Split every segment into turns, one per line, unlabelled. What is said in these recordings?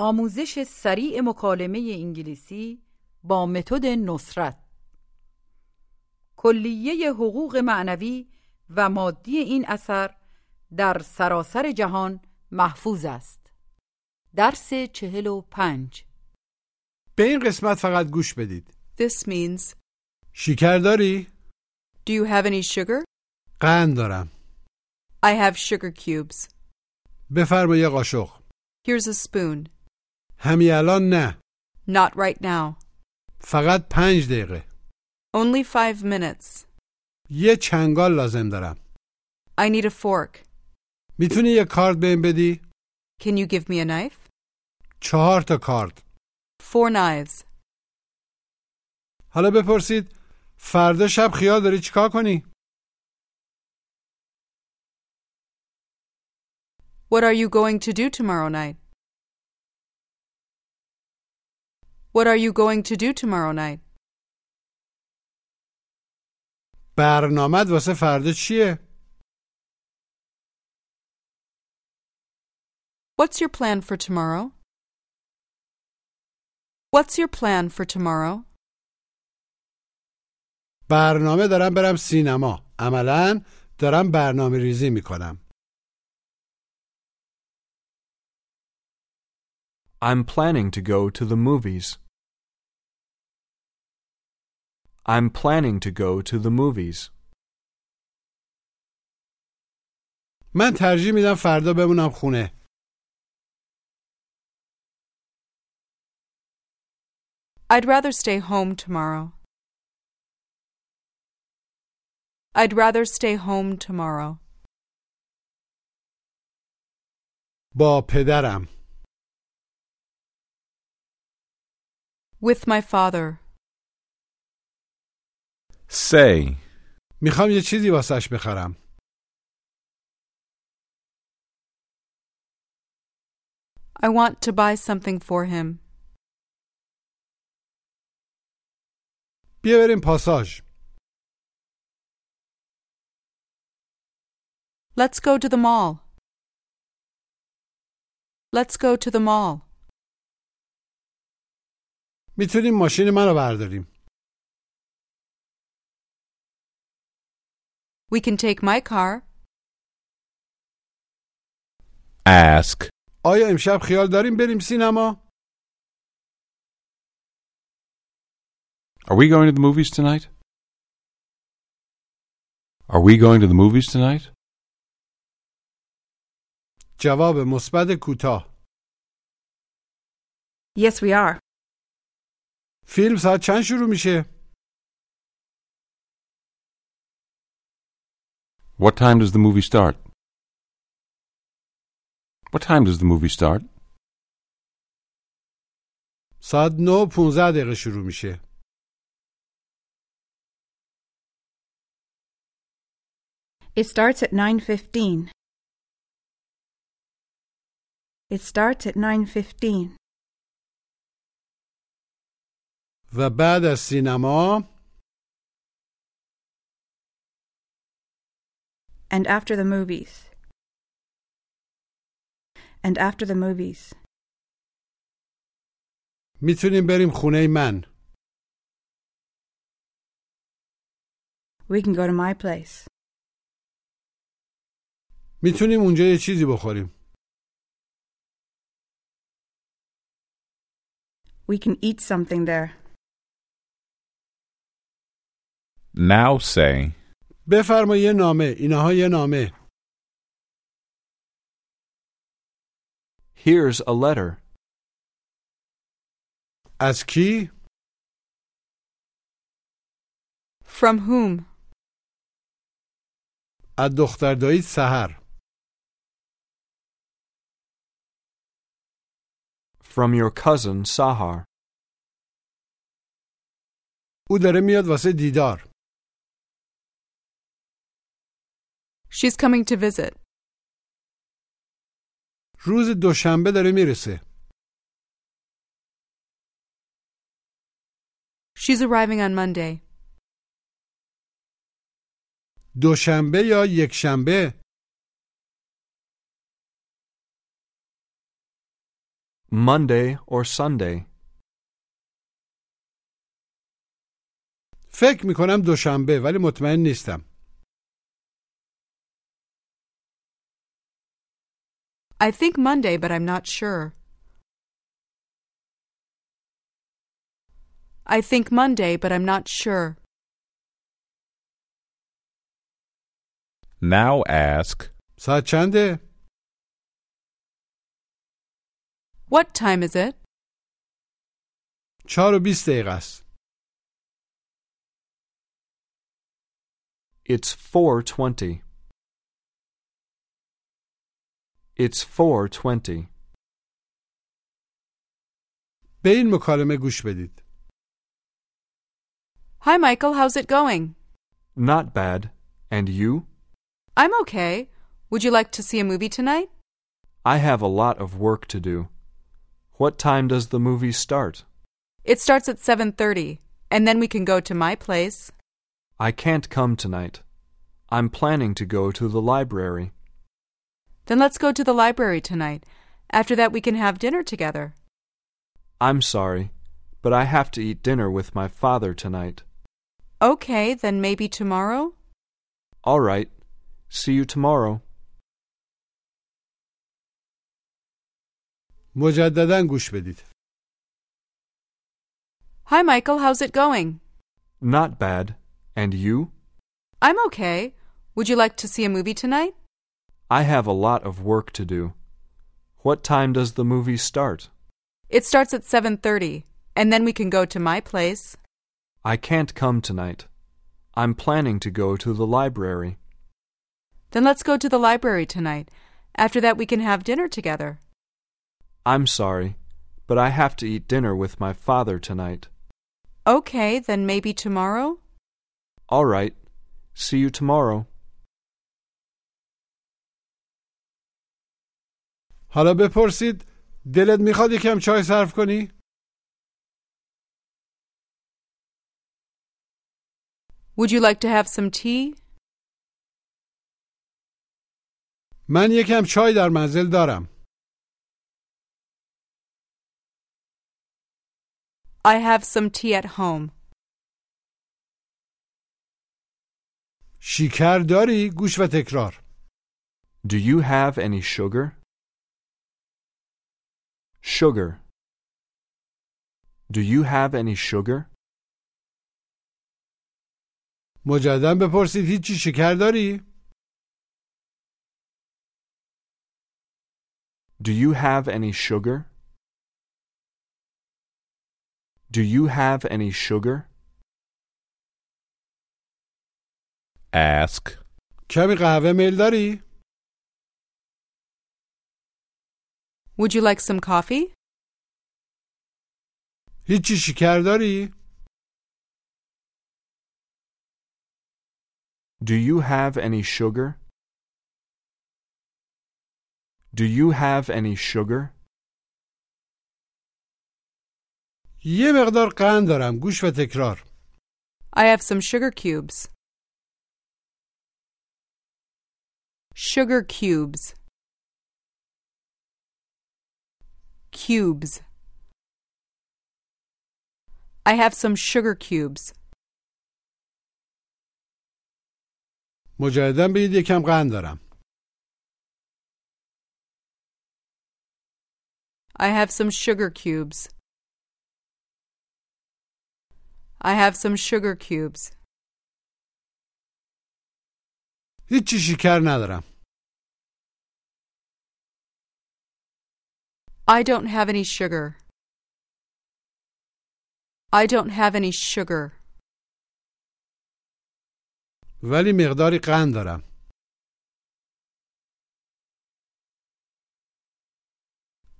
آموزش سریع مکالمه انگلیسی با متد نصرت کلیه حقوق معنوی و مادی این اثر در سراسر جهان محفوظ است درس چهل و پنج
به این قسمت فقط گوش بدید
This means,
شکر داری؟
do you have any sugar?
قند دارم
I have sugar cubes.
بفرما یه قاشق
Here's a spoon.
همین الان نه
Not right now.
فقط پنج دقیقه
Only five minutes.
یه چنگال لازم دارم
I need a fork.
می‌تونی یه کارت بهم بدی؟
Can you give me a knife?
چهار تا کارت
Four knives.
حالا بپرسید فردا شب خیال داری چیکار کنی؟
What are you going to do tomorrow night? What are you going to do tomorrow night?
برنامت واسه فردا چیه؟
What's your plan for tomorrow? What's your plan for tomorrow?
برنامه دارم برم سینما عملا دارم برنامه ریزی میکنم
I'm planning to go to the movies. I'm planning to go to the movies.
من ترجیح میدم فردا بمونم خونه
I'd rather stay home tomorrow. I'd rather stay home tomorrow.
با پدرم
With my father.
Say.
می‌خوام یه چیزی واسش بخرم
I want to buy something for him.
بیا بریم پاساژ
Let's go to the mall. Let's go to the mall.
می‌تونیم ماشین منو برداریم
We can take my car.
Ask.
آیا امشب خیال داریم بریم سینما؟
Are we going to the movies tonight? Are we going to the movies tonight?
جواب مثبت کوتاه
Yes, we are.
فیلم ساعت چند شروع میشه؟
What time does the movie start? What time does the movie start?
ساعت 9 و 15 دقیقه شروع میشه
It starts at 9:15. It starts at 9:15.
و بعد از سینما
And after the movies. And after the movies.
میتونیم بریم خونه من
We can go to my place.
میتونیم اونجا یه چیزی بخوریم
We can eat something there.
Now say.
بفرما یه نامه اینها یه نامه
Here's a letter.
از کی؟
From whom?
از دختر دایید سهر
From your cousin Sahar.
او داره میاد واسه دیدار
She's coming to visit.
روز دوشنبه داره می‌رسه
She's arriving on Monday.
دوشنبه یا یک شنبه
Monday or Sunday?
فکر می‌کنم دوشنبه ولی مطمئن نیستم
I think Monday, but I'm not sure. I think Monday, but I'm not sure.
Now ask.
Sa chande.
What time is it?
Çar
It's 4.20. It's 4:20.
به این مکالمه گوش بدید
Hi, Michael. How's it going?
Not bad. And you?
I'm okay. Would you like to see a movie tonight?
I have a lot of work to do. What time does the movie start?
It starts at 7:30, and then we can go to my place.
I can't come tonight. I'm planning to go to the library.
Then let's go to the library tonight. After that, we can have dinner together.
I'm sorry, but I have to eat dinner with my father tonight.
Okay, then maybe tomorrow?
All right. See you tomorrow.
مجددا گوش بدید
Hi, Michael. How's it going?
Not bad. And you?
I'm okay. Would you like to see a movie tonight?
I have a lot of work to do. What time does the movie start?
It starts at 7:30, and then we can go to my place.
I can't come tonight. I'm planning to go to the library.
Then let's go to the library tonight. After that, we can have dinner together.
I'm sorry, but I have to eat dinner with my father tonight.
Okay, then maybe tomorrow?
All right. See you tomorrow.
حالا بپرسید دلت می‌خواد یکم چای صرف کنی؟
Would you like to have some tea?
من یکم چای در منزل دارم
I have some tea at home.
شیکر داری؟ گوش و تکرار
Do you have any sugar? Sugar. Do you have any sugar?
مجددا بپرسید هیچی شکر داری؟
Do you have any sugar? Do you have any sugar?
ask,
کمی قهوه میل داری؟
Would you like some coffee?
هیچی شکر داری؟
Do you have any sugar? Do you have any sugar?
یه مقدار قند دارم گوش و تکرار
I have some sugar cubes. Sugar cubes. Cubes. I have some sugar cubes.
مجددا بگید یکم قند دارم
I have some sugar cubes. I have some sugar cubes.
هیچی شکر ندارم
I don't have any sugar. I don't have any sugar.
ولی مقداری قند دارم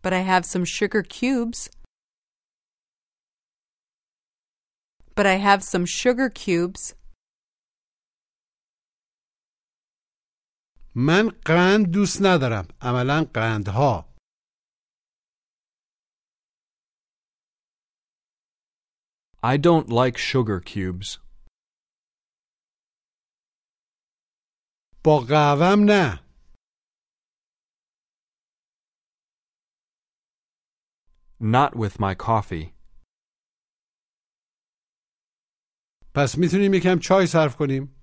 But I have some sugar cubes. But I have some sugar cubes.
من قند دوست ندارم عملا قندها
I don't like sugar cubes.
با قهوهم نه
Not with my coffee.
پس میتونیم یکم چای صرف کنیم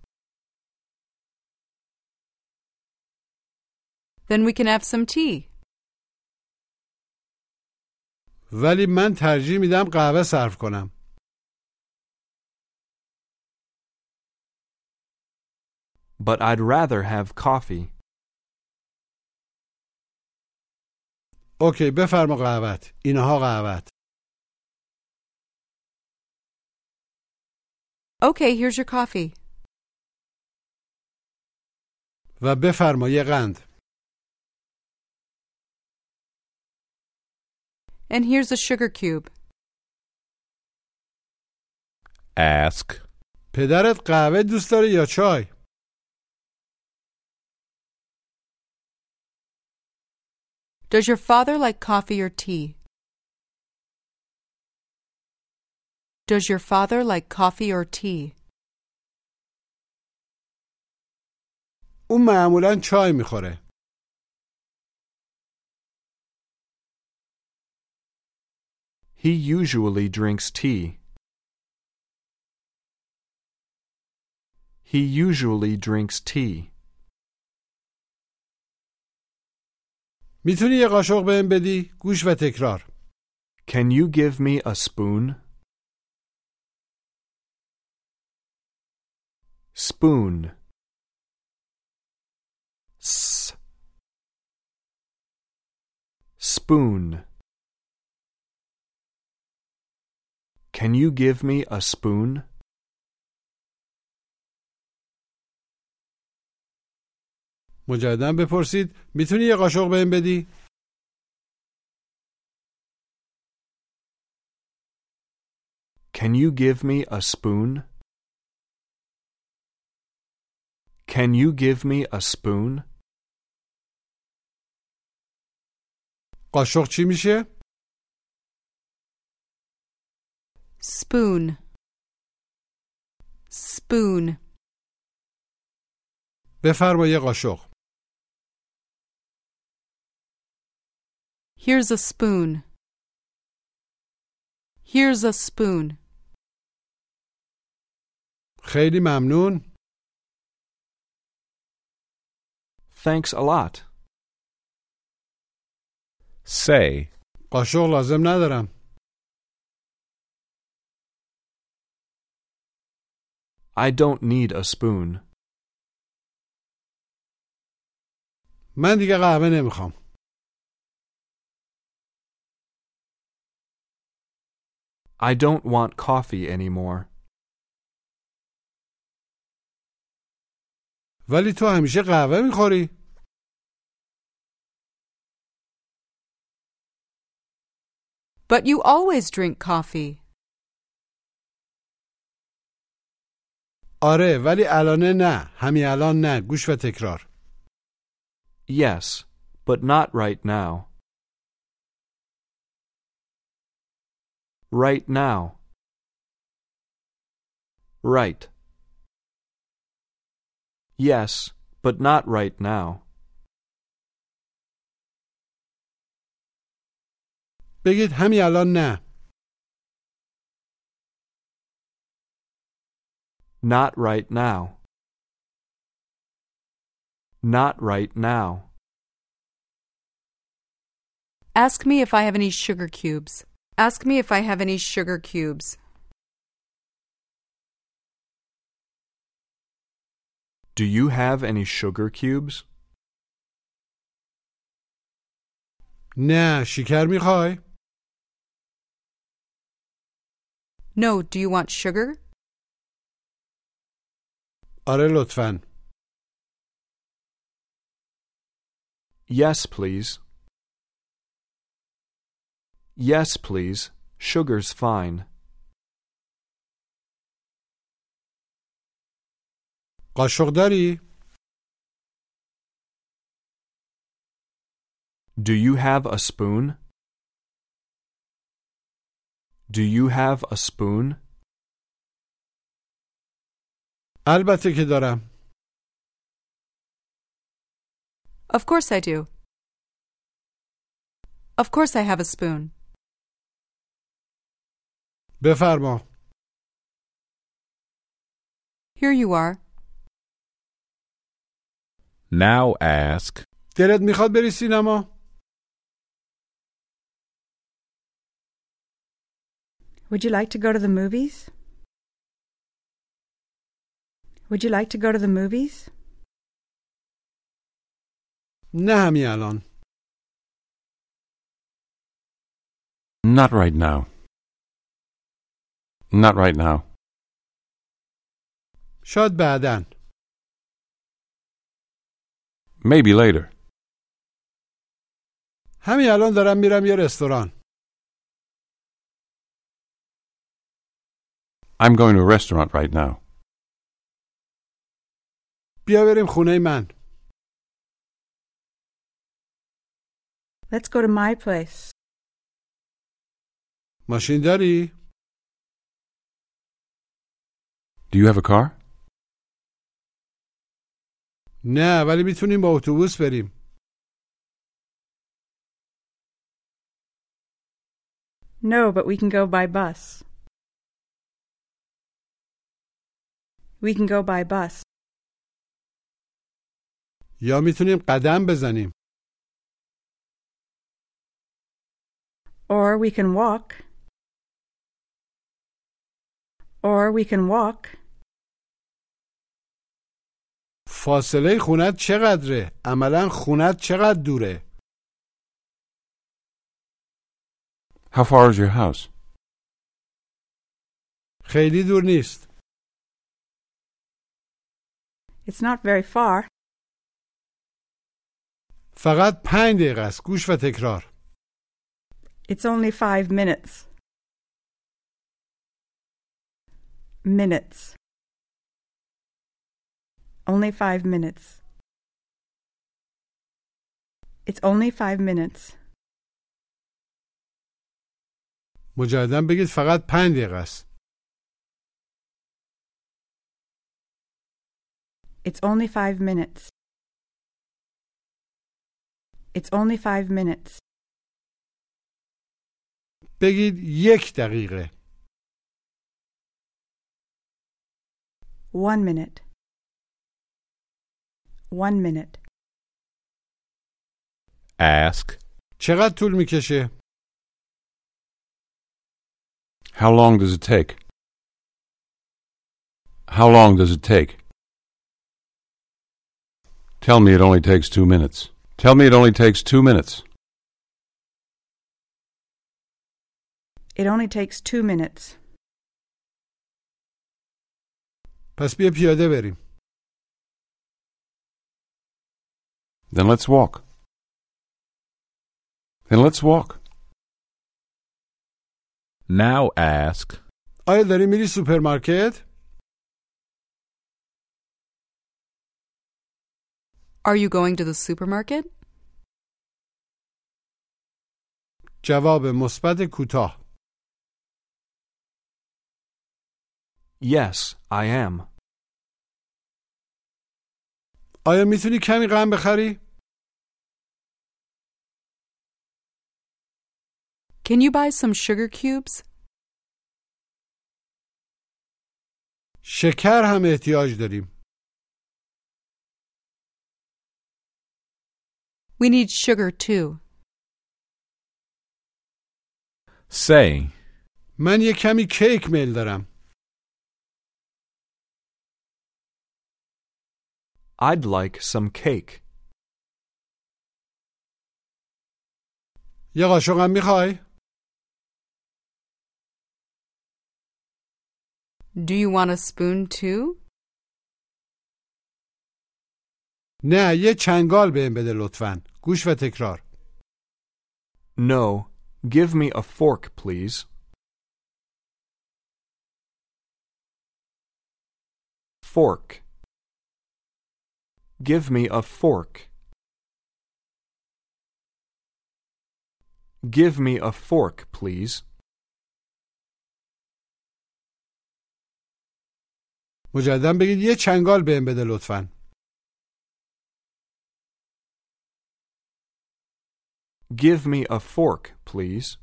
Then we can have some tea.
ولی من ترجیح میدم قهوه صرف کنم
But I'd rather have coffee.
اوکی بفرما قهوت اینها قهوت
Okay, here's your coffee.
و بفرما یه قند
And here's a sugar cube.
Ask.
پدرت قهوه دوست داره یا چای
Does your father like coffee or tea? Does your father like coffee or tea?
اون معمولا چای میخوره
He usually drinks tea. He usually drinks tea.
میتونی یه قاشق بهم بدی گوش و تکرار
Can you give me a spoon? Spoon. S. Spoon. Can you give me a spoon?
مجددا بپرسید می‌تونی یه قاشق بهم بدی
Can you give me a spoon? Can you give me a spoon?
قاشق چی میشه
Spoon. Spoon.
بفرما یه قاشق
Here's a spoon. Here's a spoon.
خیلی ممنون
Thanks a lot.
Say.
قاشق لازم ندارم
I don't need a spoon.
من دیگه قهوه نمیخوام
I don't want coffee anymore.
ولی تو همیشه قهوه میخوری
But you always drink coffee.
آره ولی الانه نه همین الان نه گوش و تکرار
Yes, but not right now. Right now. Right. Yes, but not right now.
بگید همین الان نه
Not right now. Not right now.
Ask me if I have any sugar cubes. Ask me if I have any sugar cubes.
Do you have any sugar cubes?
نه شکر میخوای
No, do you want sugar?
آره لطفا
Yes, please. Yes, please. Sugar's fine.
قاشق داری
Do you have a spoon? Do you have a spoon?
البته که دارم
Of course I do. Of course I have a spoon.
بفرما
Here you are.
Now ask.
دلت میخواد بری سینما
Would you like to go to the movies? Would you like to go to the movies?
نه همین الان
Not right now. Not right now.
شاید بعدن
Maybe later.
همین الان دارم میرم یه رستوران
I'm going to a restaurant right now.
بیا بریم خونه من
Let's go to my place.
ماشین داری؟
Do you have a car?
نه ولی میتونیم با اتوبوس بریم
No, but we can go by bus. We can go by bus.
یا میتونیم قدم بزنیم
Or we can walk. Or we can walk.
فاصله خونت چقدره؟ عملا خونت چقدر دوره؟
How far is your house?
خیلی دور نیست
It's not very far.
فقط پنج دقیقه است گوش و تکرار
It's only five minutes. Minutes. Only five minutes. It's only five minutes.
مجددا بگید فقط پنج دقیقه است
It's only five minutes. It's only five minutes.
بگید یک دقیقه
One minute. One minute.
Ask.
چقدر طول میکشه؟
How long does it take? How long does it take? Tell me it only takes two minutes. Tell me it only takes two minutes.
It only takes two minutes.
پس بیا پیاده بریم
Then let's walk. Then let's walk. Now ask.
آیا داری میری سوپرمارکت؟
Are you going to the supermarket?
جواب مثبت کوتاه
Yes, I am.
آیا میتونی کمی غم بخری؟
Can you buy some sugar cubes?
شکر هم احتیاج داریم
We need sugar too.
Say.
من یه کمی کیک میل دارم
I'd like some cake.
یه قاشقم میخوای؟
Do you want a spoon too?
نه یه چنگال بهم بده لطفا گوش و تکرار
No, give me a fork, please. Fork. Give me a fork. Give me a fork, please.
مجددا بگید یه چنگال بهم بده لطفا
Give me a fork, please.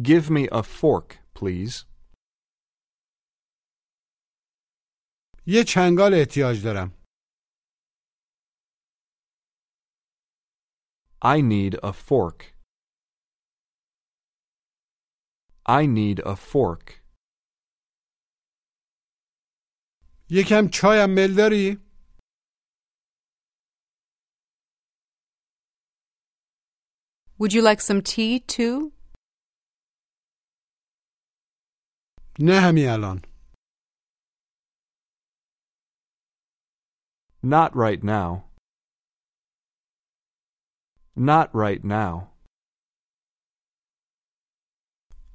Give me a fork, please.
یه چنگال احتیاج دارم.
I need a fork. I need a fork.
یکم چایم میل داری؟
Would you like some tea, too?
نه همین الان.
Not right now. Not right now.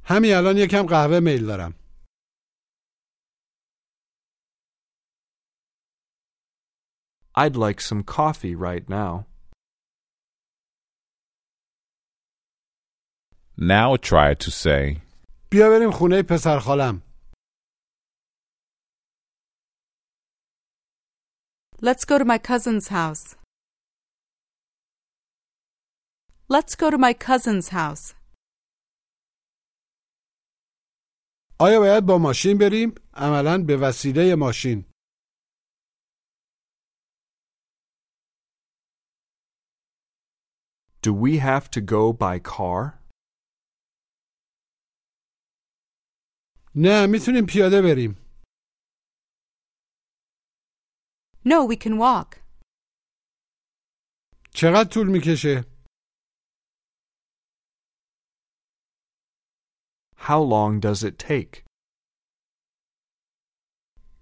همین الان یکم قهوه میل دارم.
I'd like some coffee right now.
Now try to say,
بیا بریم خونه پسر خالم.
Let's go to my cousin's house. Let's go to my cousin's house.
آیا باید با ماشین بریم؟ عملا به وسیله ماشین.
Do we have to go by car?
نه میتونیم پیاده بریم.
No, we can walk.
چقدر طول میکشه؟
How long does it take?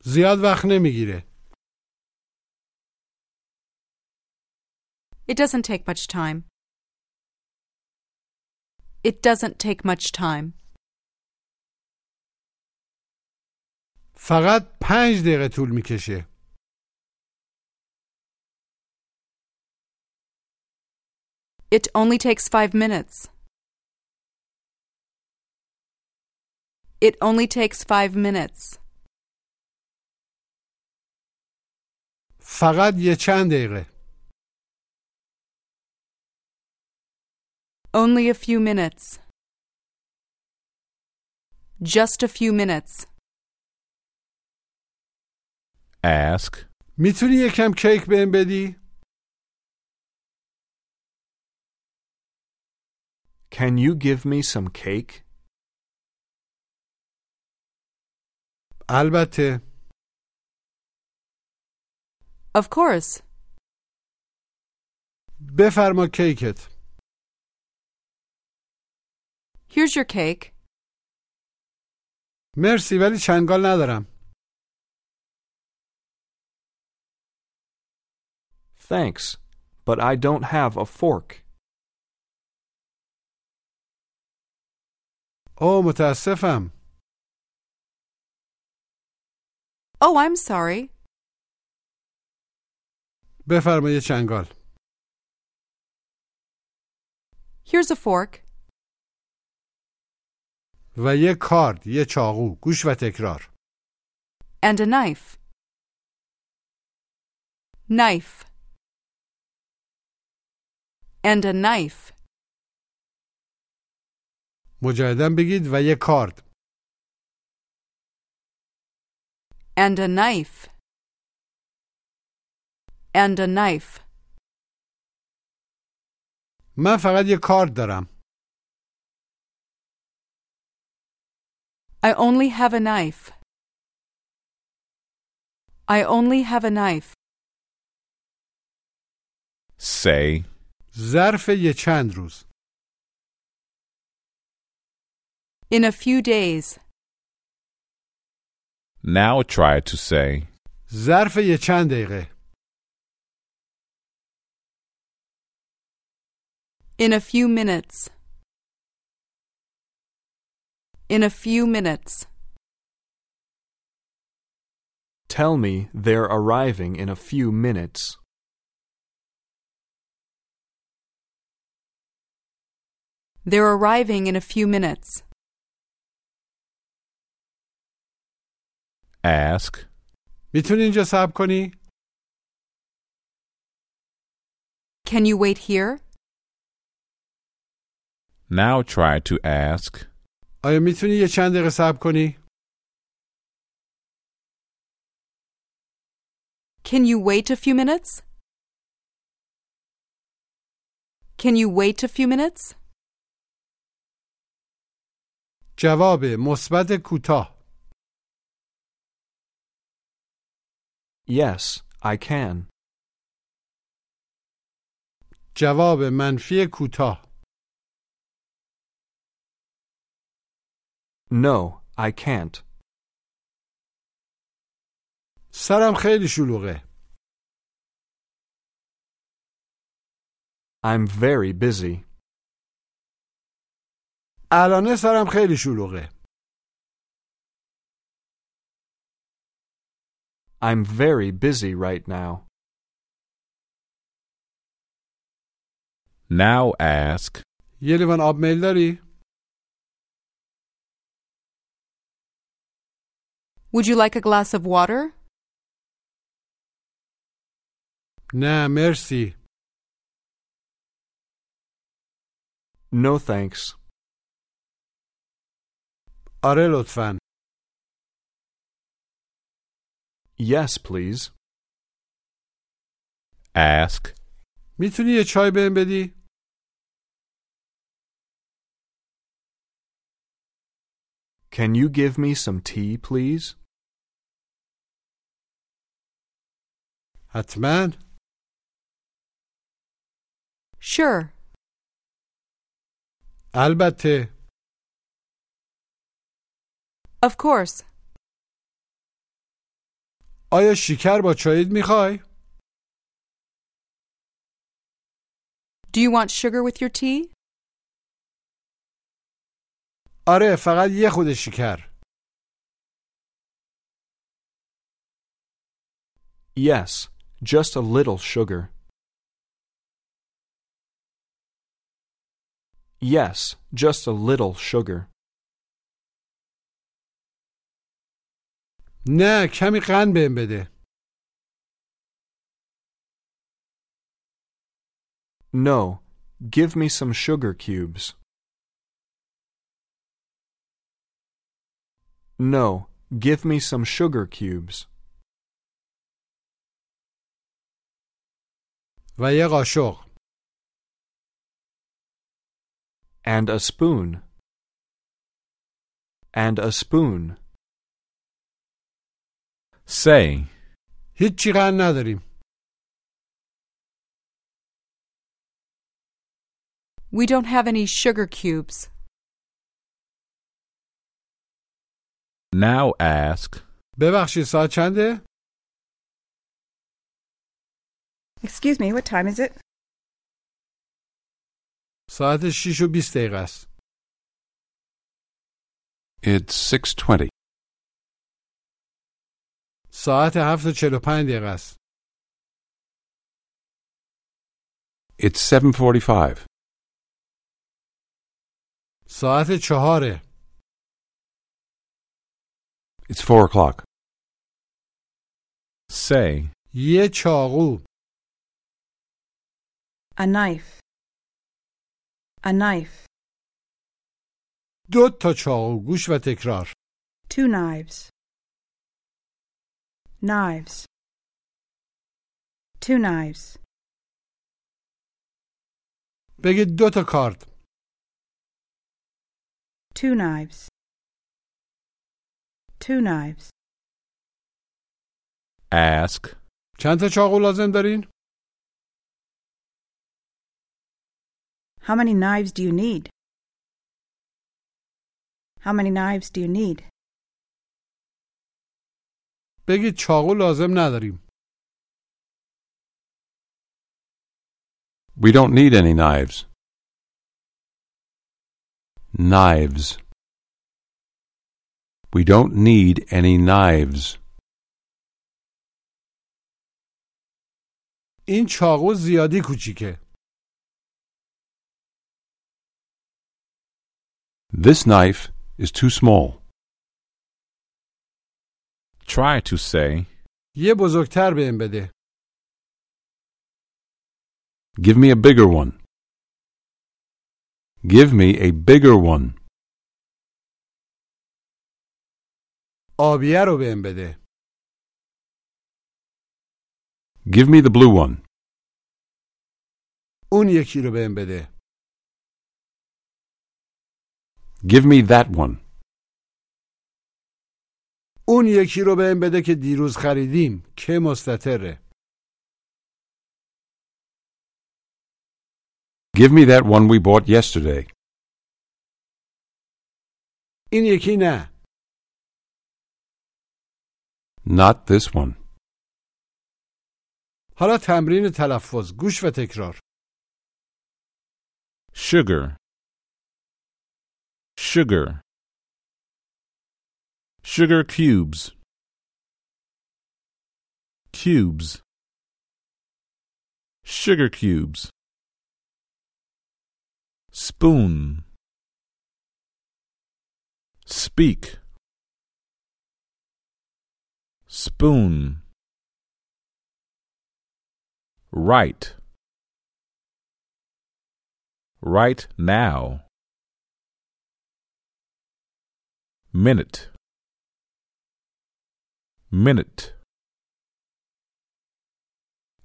زیاد وقت نمیگیره.
It doesn't take much time. It doesn't take much time.
فقط پنج دقیقه طول میکشه.
It only takes five minutes. It only takes five minutes.
فقط یه چند دقیقه.
Only a few minutes. Just a few minutes.
ask,
میتونی یکم کیک بهم بدی؟
Can you give me some cake?
البته.
Of course.
بفرما کیکت.
Here's your cake.
مرسی ولی چنگال ندارم.
Thanks, but I don't have a fork.
اوه متاسفم.
Oh, I'm sorry.
بفرما یه چنگال.
Here's a fork.
و یه کارد، یه چاقو، گوش و تکرار.
and a knife. Knife. And a knife.
مجددا بگید و یه کارد.
And a knife. And a knife.
من فقط یه کارد دارم.
I only have a knife. I only have a knife.
say,
ظرف یه چند روز.
In a few days.
now try to say,
ظرف یه چند دقیقه.
In a few minutes. In a few minutes.
Tell me they're arriving in a few minutes.
They're arriving in a few minutes.
ask,
میتونی اینجا صبر کنی؟
Can you wait here?
now try to ask,
آیا میتونی یه چند دقیقه صبر کنی؟
Can you wait a few minutes? Can you wait a few minutes?
جواب مثبت کوتاه
Yes, I can.
جواب منفی کوتاه
No, I can't.
سرم خیلی شلوغه
I'm very busy.
الانه سرم خیلی شلوغه
I'm very busy right now.
Now ask,
یه لیوان آب میل داری؟
Would you like a glass of water?
نه مرسی
No thanks.
آره لطفا
Yes, please.
ask,
میتونی یه چای بهم بدی؟
Can you give me some tea, please?
حتما
Sure.
البته
Of course.
آیا شیکر با چایت میخوای؟
Do you want sugar with your tea?
آره فقط یه خود شیکر
Yes, just a little sugar. Yes, just a little sugar.
نه کمی قند بهم بده
No, give me some sugar cubes. No, give me some sugar cubes.
و یه قاشق
And a spoon. And a spoon.
say,
هیچی قند نداریم
We don't have any sugar cubes.
now ask,
ببخشید ساعت چنده؟
Excuse me, what time is it?
ساعت 6 و 20 دقیقه است
it's 6.20.
ساعت 7 و 45 دقیقه است
It's 7.45.
ساعت 4
It's 4 o'clock. Say,
یه چاقو
A knife. A knife.
دو تا چاقو گوش و تکرار
Two knives. Knives. Two knives.
بگید دو تا کارت
Two knives. Two knives.
ask,
چند تا چاقو لازم دارین؟
How many knives do you need? How many knives do you need?
بگید چاقو لازم نداریم
we don't need any knives. Knives. We don't need any knives.
این چاقو زیادی کوچیکه
This knife is too small. Try to say,
یه بزرگتر بهم بده
Give me a bigger one. Give me a bigger one.
آبیه رو بهم بده
Give me the blue one.
اون یکی رو بهم بده
Give me that one.
اون یکی رو بهم بده که دیروز خریدیم. که مستطره؟
Give me that one we bought yesterday.
این یکی نه.
Not this one.
حالا تمرین تلفظ. گوش و تکرار.
Sugar. Sugar. Sugar cubes. Cubes. Sugar cubes. Spoon. Speak. Spoon. Right right now. Minute minute.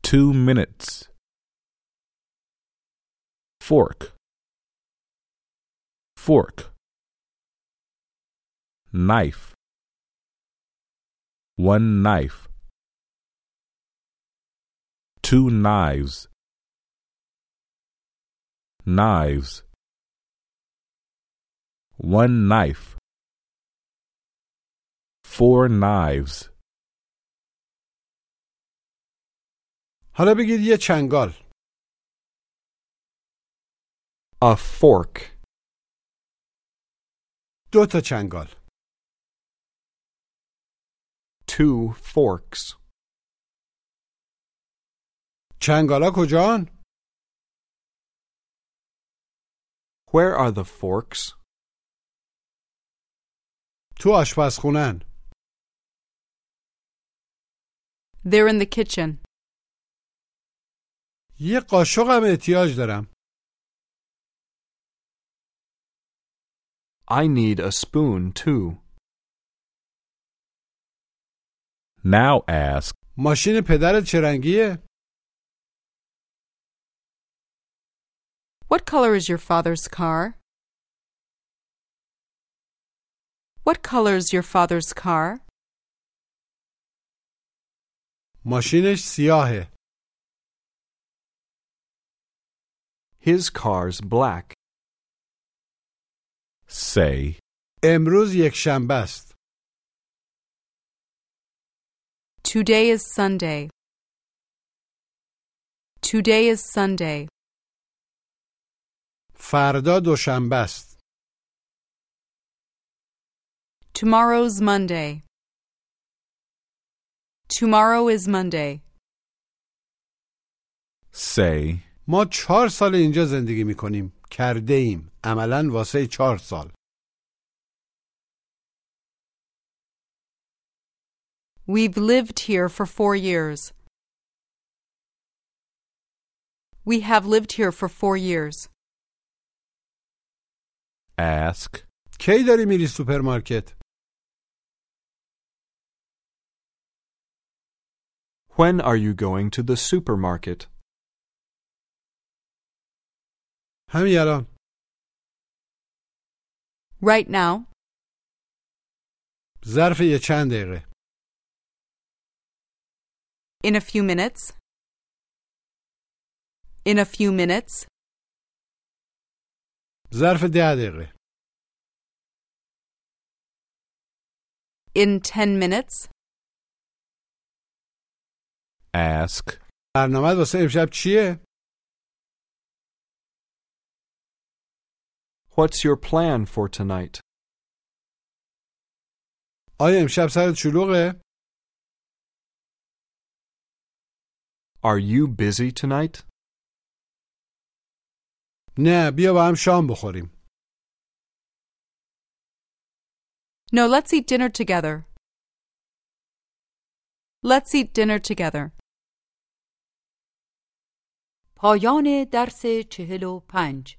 Two minutes. Fork. Fork. Knife. One knife. Two knives. Knives. One knife. Four knives
حالا بگید یه چنگال
A fork.
دو تا چنگال
Two forks.
چنگالا کجان؟
Where are the forks?
تو آشپزخونن
They're in the kitchen.
یه قاشقم احتیاج دارم
I need a spoon too.
now ask
ماشین پدرت چه رنگیه؟
What color is your father's car? What color is your father's car?
ماشینش سیاهه
His car's black.
say
امروز یک شنبه است
Today is Sunday. Today is Sunday.
فردا دوشنبه است
Tomorrow's Monday. Tomorrow is Monday.
say
ما چهار سال اینجا زندگی میکنیم کرده ایم عملا واسه چهار سال
We've lived here for four years. We have lived here for four years.
ask
کی داری میری سوپرمارکت؟
When are you going to the supermarket?
همین الان
Right now,
ظرف یه چند دقیقه
in a few minutes. In a few minutes.
ظرف ده دقیقه
In ten minutes.
ask
برنامه واسه امشب چیه؟
What's your plan for tonight?
آیا امشب سرت شلوغه؟
Are you busy tonight?
نه بیا با هم شام بخوریم
No, let's eat dinner together. Let's eat dinner together.
پایان درس چهل و پنج